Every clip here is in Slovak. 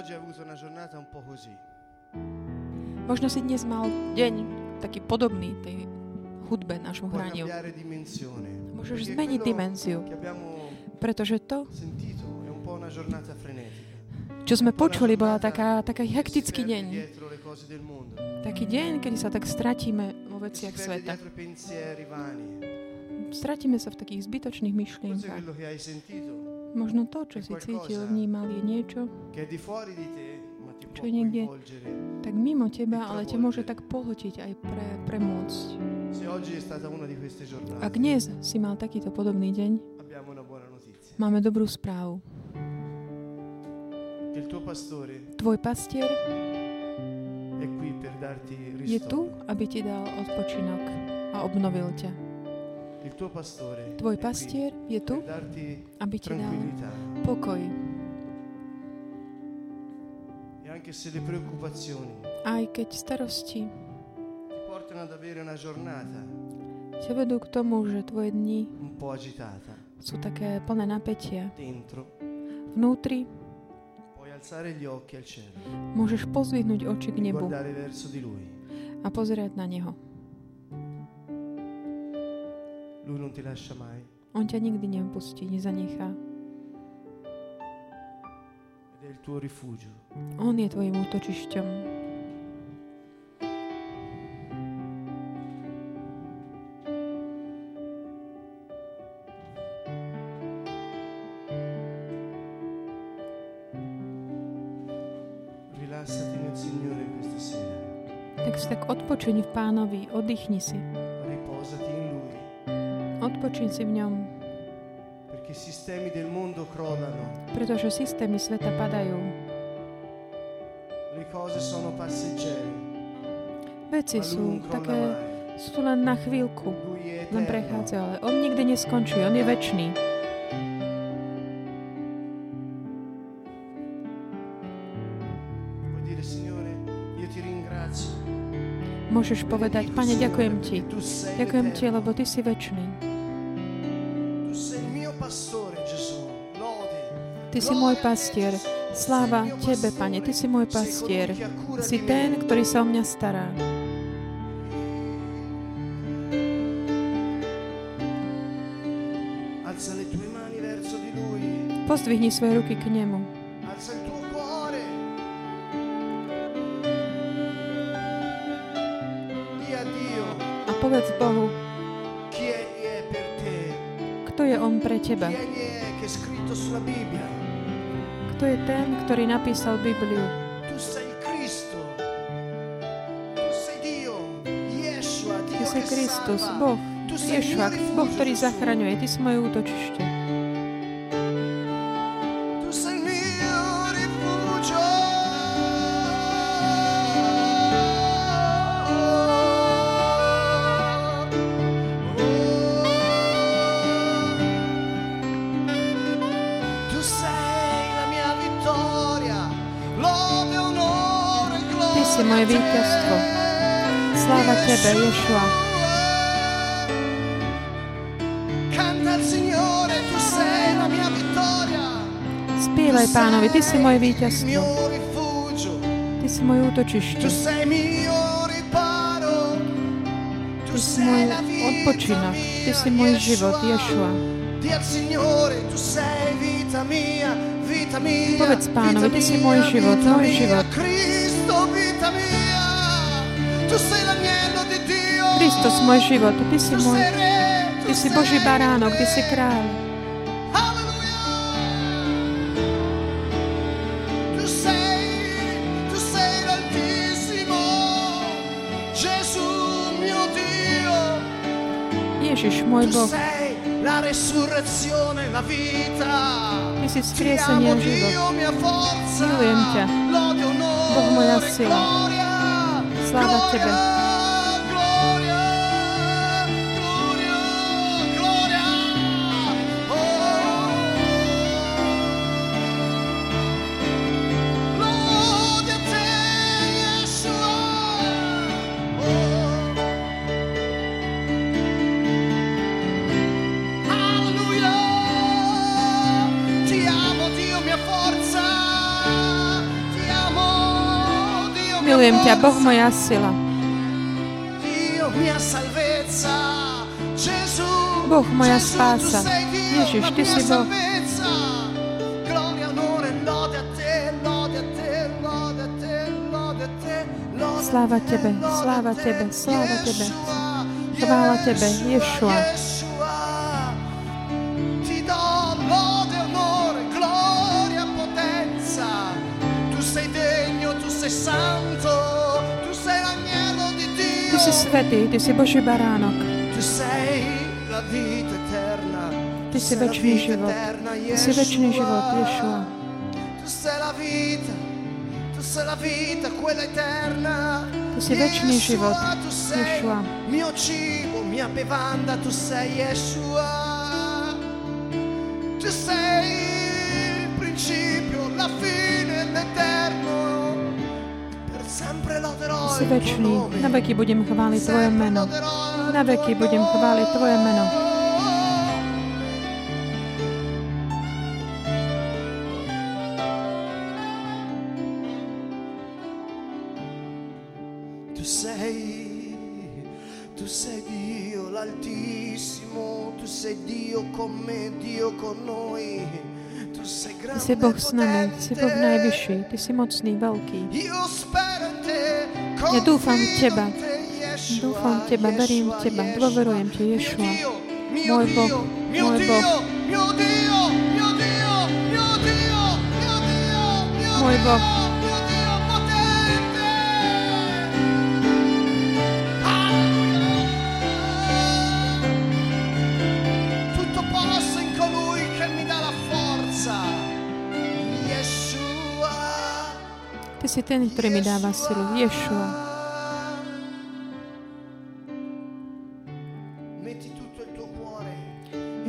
oggi hai avuto una giornata un po' così. Možno si dnes mal deň taký podobný tej hudbe, nášmu Puoi hraniu. cambiare dimensione. Môžeš Perché zmeniť quello dimenziu, Che abbiamo pretože to, sentito è un po' una giornata frenetica. čo sme počuli, bola taká, taká hektický perde deň. dietro le cose del mondo. Taký deň, kedy sa tak stratíme vo veciach perde sveta. dietro i pensieri vani. Stratíme sa v takých zbytočných Forse myšlienkach. quello che hai sentito, Možno to, čo si cítil, vnímal, je niečo, Čo je niekde tak mimo teba, ale ťa môže tak pohltiť aj pre, premôcť. Ak dnes si mal takýto podobný deň, máme dobrú správu. Tvoj pastier je tu, aby ti dal odpočinok a obnovil ťa. Tvoj pastier je tu, aby ti dal pokoj. E anche se le preoccupazioni Aj keď starosti ti portano ad avere una giornata ťa vedú k tomu, že tvoje dni un po' agitata sú také plné napätia. Vnútri môžeš pozvihnúť oči k e nebu a pozerať na Neho. Lui non ti lascia mai On ťa nikdy neopustí, nezanechá. ed è il tuo rifugio. On je tvojim útočišťom. Rilassati nel Signore questa sera. Tak si tak odpočiň v pánovi, oddychni si. Riposati in Lui, Odpočiň si v ňom, pretože systémy sveta padajú. Veci sú také, sú len na chvíľku, len prechádza, ale on nikdy neskončí, on je väčší. Môžeš povedať, Pane, ďakujem ti. Ďakujem ti, lebo ty si väčší. Ty si môj pastier. Sláva tebe, Pane, ty si môj pastier. Si ten, ktorý sa o mňa stará. Pozdvihni svoje ruky k nemu. A povedz Bohu, kto je on pre teba. Kto je ten, ktorý napísal Bibliu. Ty si Kristus. Boh, Ješua, Boh, ktorý zachraňuje. Ty si moje útočište. Vittoria. Spievaj pánovi, ty si moje víťazstvo. Ty si moje útočište. Ty si môj odpočinok. Ty si môj Yeshua. život, Ješua. Povedz Pánovi, ty si môj život, môj život. Kristus, môj život. Ty si môj, ty si Boží baránok, ty si kráľ. Alleluia. Tu sei, tu sei l'Altissimo. Gesù mio Dio. Ježiš, môj Tu Boh. sei la resurrezione, la vita. Ty si amo a život. Dio, mia forza. Milujem ťa. Boh moja sila. Gloria. Sláva Milujem ťa, Boh moja sila. Boh moja spása. Ježiš, Ty si Boh. Sláva te, Tebe, sláva te. Tebe, sláva Tebe. Chvála Tebe, Ješua. Santo, tu sei l'agnello di Dio. Ty si svetý, Ty si Boží baránok. Tu sei la vita eterna. Ty si sei la večný život. eterna, Ty si večný život, Ješua. Tu sei la vita. Tu sei la vita, quella eterna. Ty si večný život, Tu sei Ješua. mio cibo, mia bevanda, tu sei Yeshua. Tu sei il principio, la fine, l'eterno. Si večný. Na veky budem chváliť Tvoje meno. Na veky budem chváliť Tvoje meno. Tu sei, tu sei Dio l'Altissimo, tu sei Dio con me, Dio con noi. Tu sei Ty si Boh s nami, si Boh najvyšší, Ty si mocný, veľký. Ja dúfam v Teba. Dúfam v Teba, verím v Teba, dôverujem Ti, Ješua. Môj Boh, môj Boh. mio Dio, si ten, ktorý mi dáva silu. Ješua.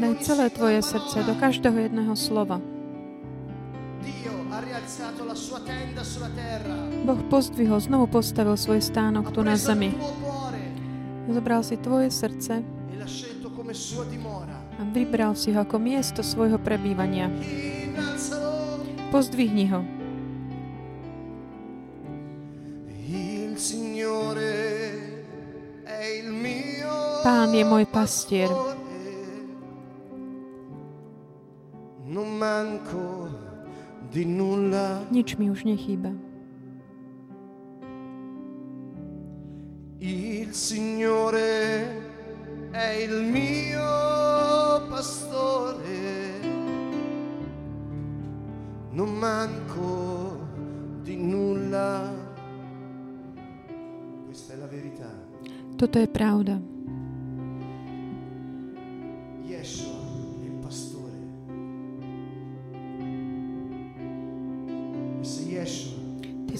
Daj celé Tvoje srdce do každého jedného slova. Boh pozdvihol, znovu postavil svoj stánok tu na zemi. Zobral si Tvoje srdce a vybral si ho ako miesto svojho prebývania. Pozdvihni ho. Pán je môj pastier. pastore. Non manco di nulla. Nič mi už nechýba. Il Signore è il mio pastore. Non manco di nulla. Questa è la verità. Toto je pravda.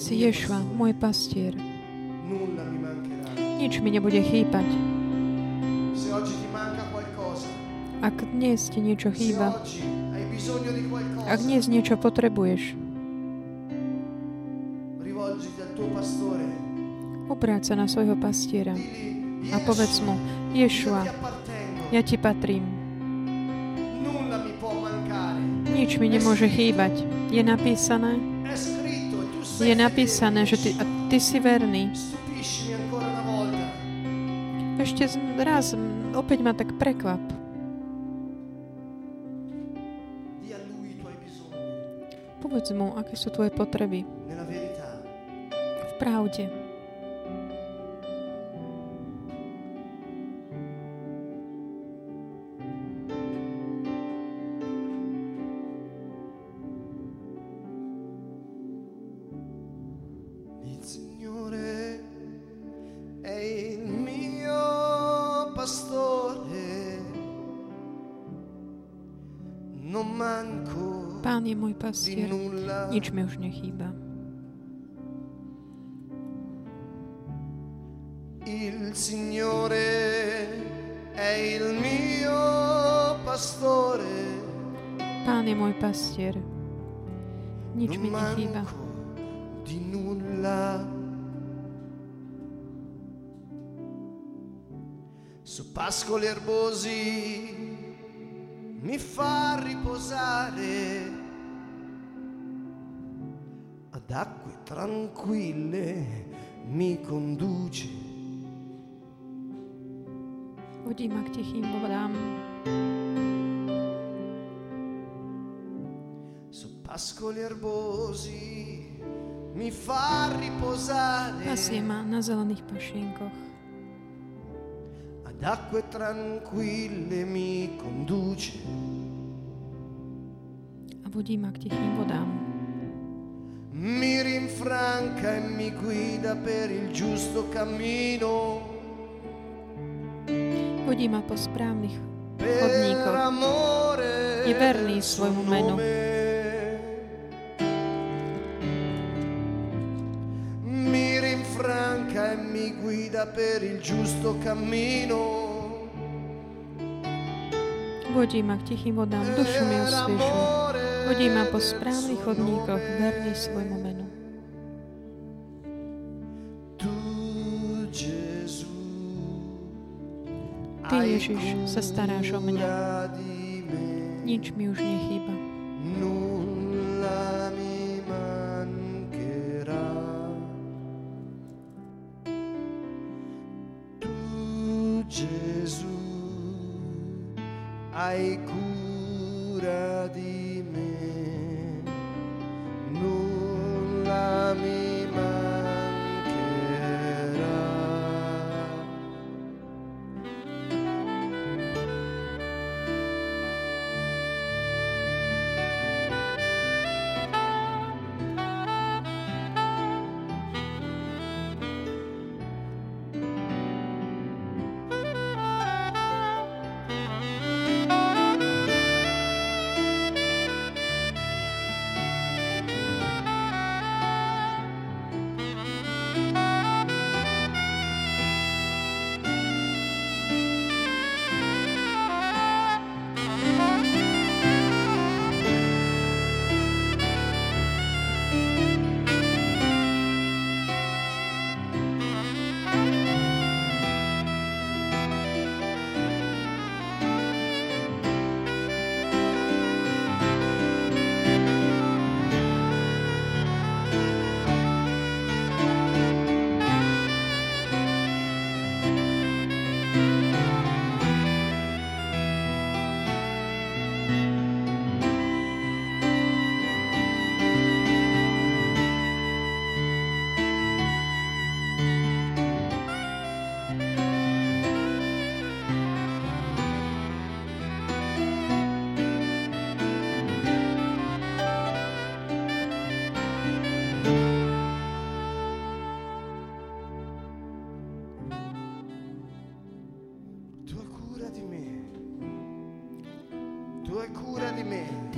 Si Ješua, môj pastier. Nič mi nebude chýbať. Ak dnes ti niečo chýba, ak dnes niečo potrebuješ, obráť sa na svojho pastiera a povedz mu, Ješua, ja ti patrím. Nič mi nemôže chýbať. Je napísané, je napísané, že ty, a ty si verný. Ešte raz, opäť ma tak prekvap. Povedz mu, aké sú tvoje potreby. V pravde. Pastier. Nič mi už nechýba. Il Signore è il mio pastore. Pán je môj pastier. Non mi manco di nulla. Su pascoli erbosi mi fa riposare ad acque tranquille mi conduce. Vodí ma k tichým vodám. Su pascoli erbosi mi fa riposare. Pasie ma na zelených pašienkoch. Ad acque tranquille mi conduce. A vodí ma k tichým vodám. Mi rinfranca e mi guida per il giusto cammino. Vodí ma po správnych chodníkoch. Je verný svojmu menu. Mi rinfranca e mi guida per il giusto cammino. Vodí ma k tichým vodám, dušu mi osviežuje. Vodí ma po správnych chodníkoch, verný svojmu menu. Ty, Ježiš, sa staráš o mňa. Nič mi už nechýba. Gesù, hai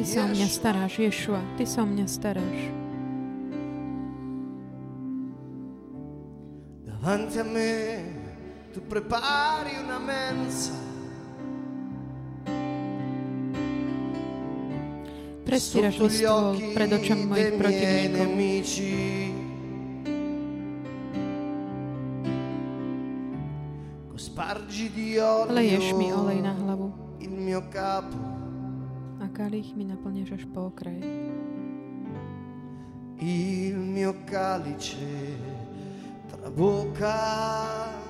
Ty sa o mňa staráš, Ješua. Ty sa o mňa staráš. Davanti a me tu prepari una mensa. Prestieraš mi stôl pred očami mojich protivníkov. Leješ mi olej na hlavu il mio capo. Kalich mi naplňaš až po okraj. il mio calice trabocca.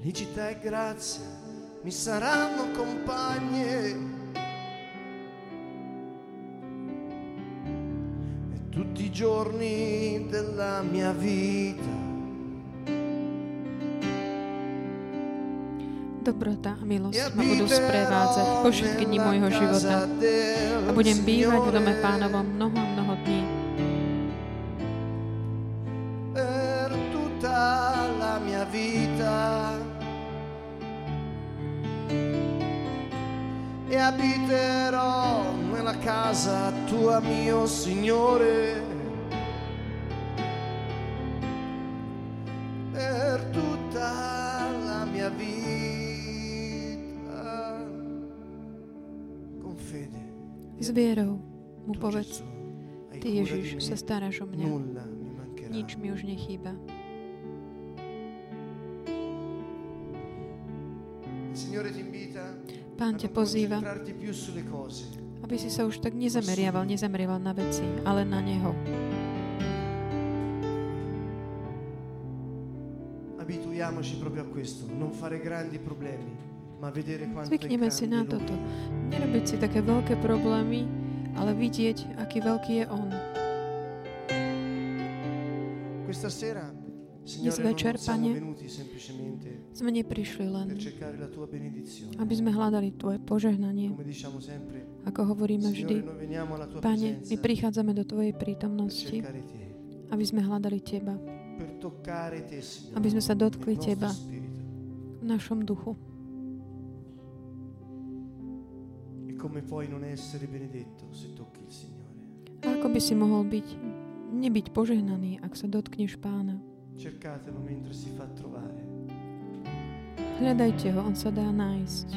Felicità e grazia mi saranno compagne. E tutti i giorni della mia vita. Dobrota a milosť ma budú sprevádzať po všetky dni môjho života a budem bývať v dome pánovom mnoho mnoho dní. per tutta la mia vita abiterò nella casa tua, mio Signore. Per tutta la mia vita, con fede. S mu povedz, Ty Ježiš sa staráš o mňa. Nič mi už nechýba. Signore ti invita Pán ťa pozýva, aby si sa už tak nezameriaval, nezameriaval na veci, ale na Neho. Abituiamoci proprio a questo, non fare grandi problemi, ma vedere quanto Zvykneme si na toto. Nerobiť si také veľké problémy, ale vidieť, aký veľký je On. Questa sera, Signore, večer, Pane, Sme neprišli len, aby sme hľadali Tvoje požehnanie. Ako hovoríme vždy, Pane, my prichádzame do Tvojej prítomnosti, aby sme hľadali Teba, aby sme sa dotkli Teba v našom duchu. E? A ako by si mohol byť, nebyť požehnaný, ak sa dotkneš Pána? Cercatelo mentre si fa trovare. Hľadajte ho, on sa dá nájsť.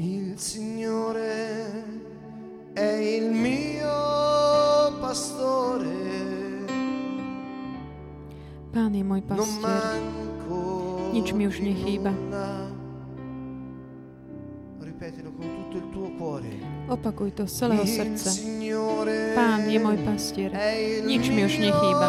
Il Signore è il mio pastore, Pán je môj non pastier. manco Nič mi už nechýba. Opakuj to z celého srdca. Pán je môj pastier. Nič mi už nechýba.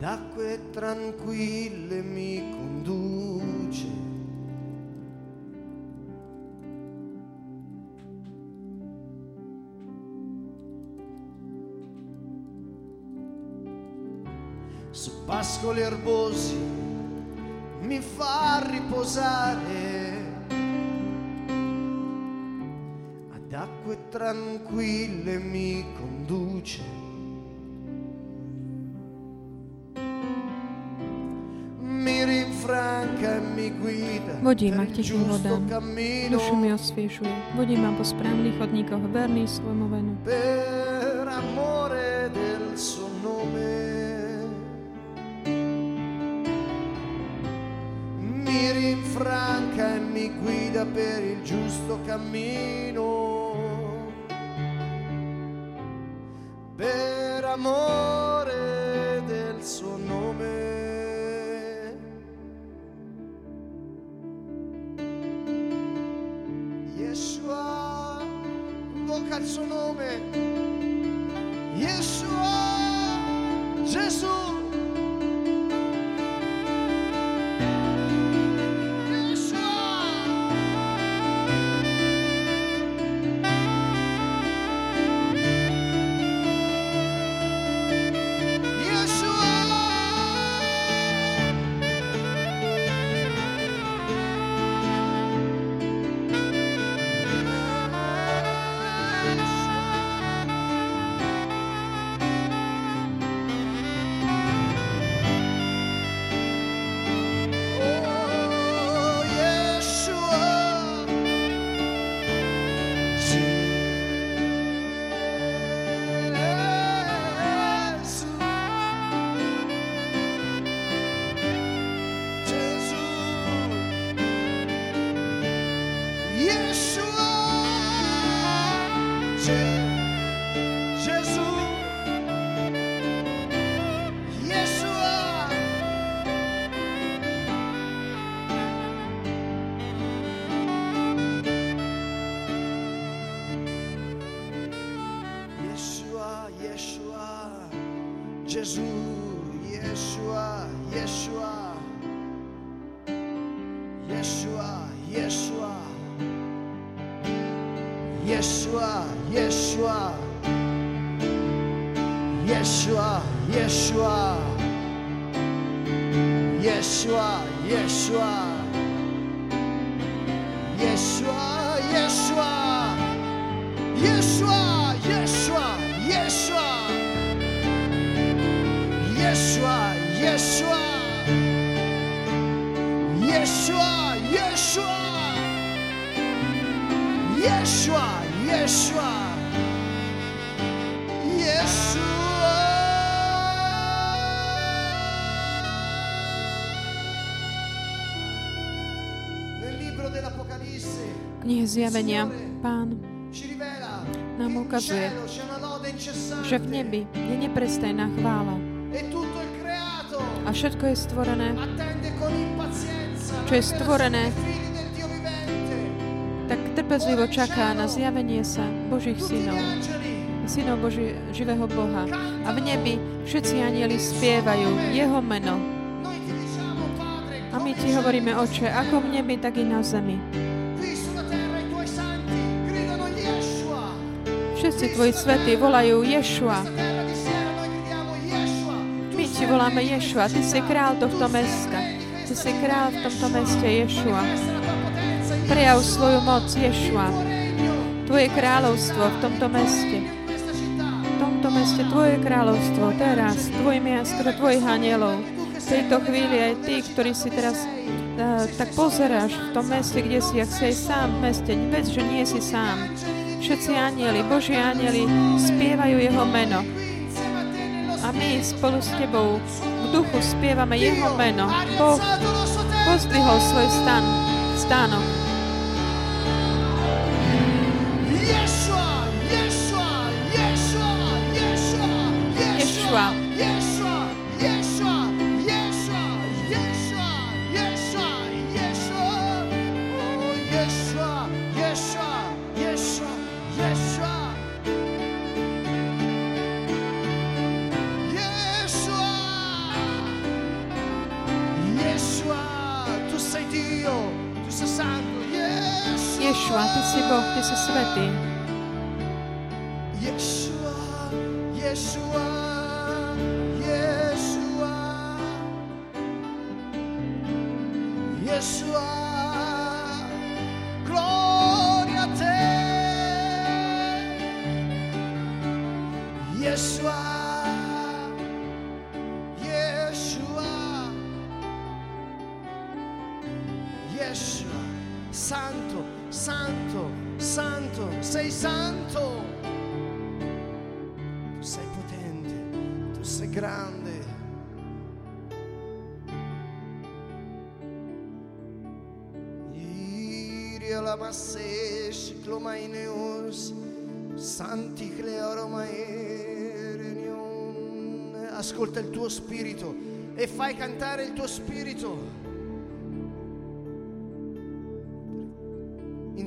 Ad acque tranquille mi conduce. Su pascoli erbosi mi fa riposare. Ad acque tranquille mi conduce. Vodí ma k tichým vodám. Dušu mi osviešuje. Vodí ma po správnych chodníkoch, verný svojmu venu. per amore del suo nome. Mi rinfranca e mi guida per il giusto cammino. Per amore del suo nome. Gesù, Yeshua, Yeshua, Yeshua, Yeshua, Yeshua, Yeshua, Yeshua, Yeshua, Yeshua, Yeshua. Knihe zjavenia Pán nám ukazuje, že v nebi je neprestajná chvála a všetko je stvorené, čo je stvorené, tak trpezlivo čaká na zjavenie sa Božích synov, synov Boží, živého Boha. A v nebi všetci anieli spievajú Jeho meno. A my ti hovoríme, Oče, ako v nebi, tak i na zemi. Všetci tvoji svety volajú Ješua. My ti voláme Ješua, ty si král tohto mesta. Ty si král v tomto meste Ješua. Prejav svoju moc Ješua. Tvoje kráľovstvo v tomto meste. V tomto meste Tvoje kráľovstvo teraz, Tvojimi a skoro Tvojich anielov. V tejto chvíli aj Ty, ktorý si teraz uh, tak pozeráš v tom meste, kde si, ak si aj sám v meste, vec, že nie si sám. Všetci anieli, Boží anieli spievajú Jeho meno. a my spolu s Tebou v duchu spievame Jeho meno. Boh pozdvihol svoj stan, stánok. Yeshua, Yeshua, Yeshua. Yeshua, This is Svetin. Santo, sei santo. Tu sei potente, tu sei grande. Iria la massesh, clomaineus, santi cleoromaerenion. Ascolta il tuo spirito e fai cantare il tuo spirito.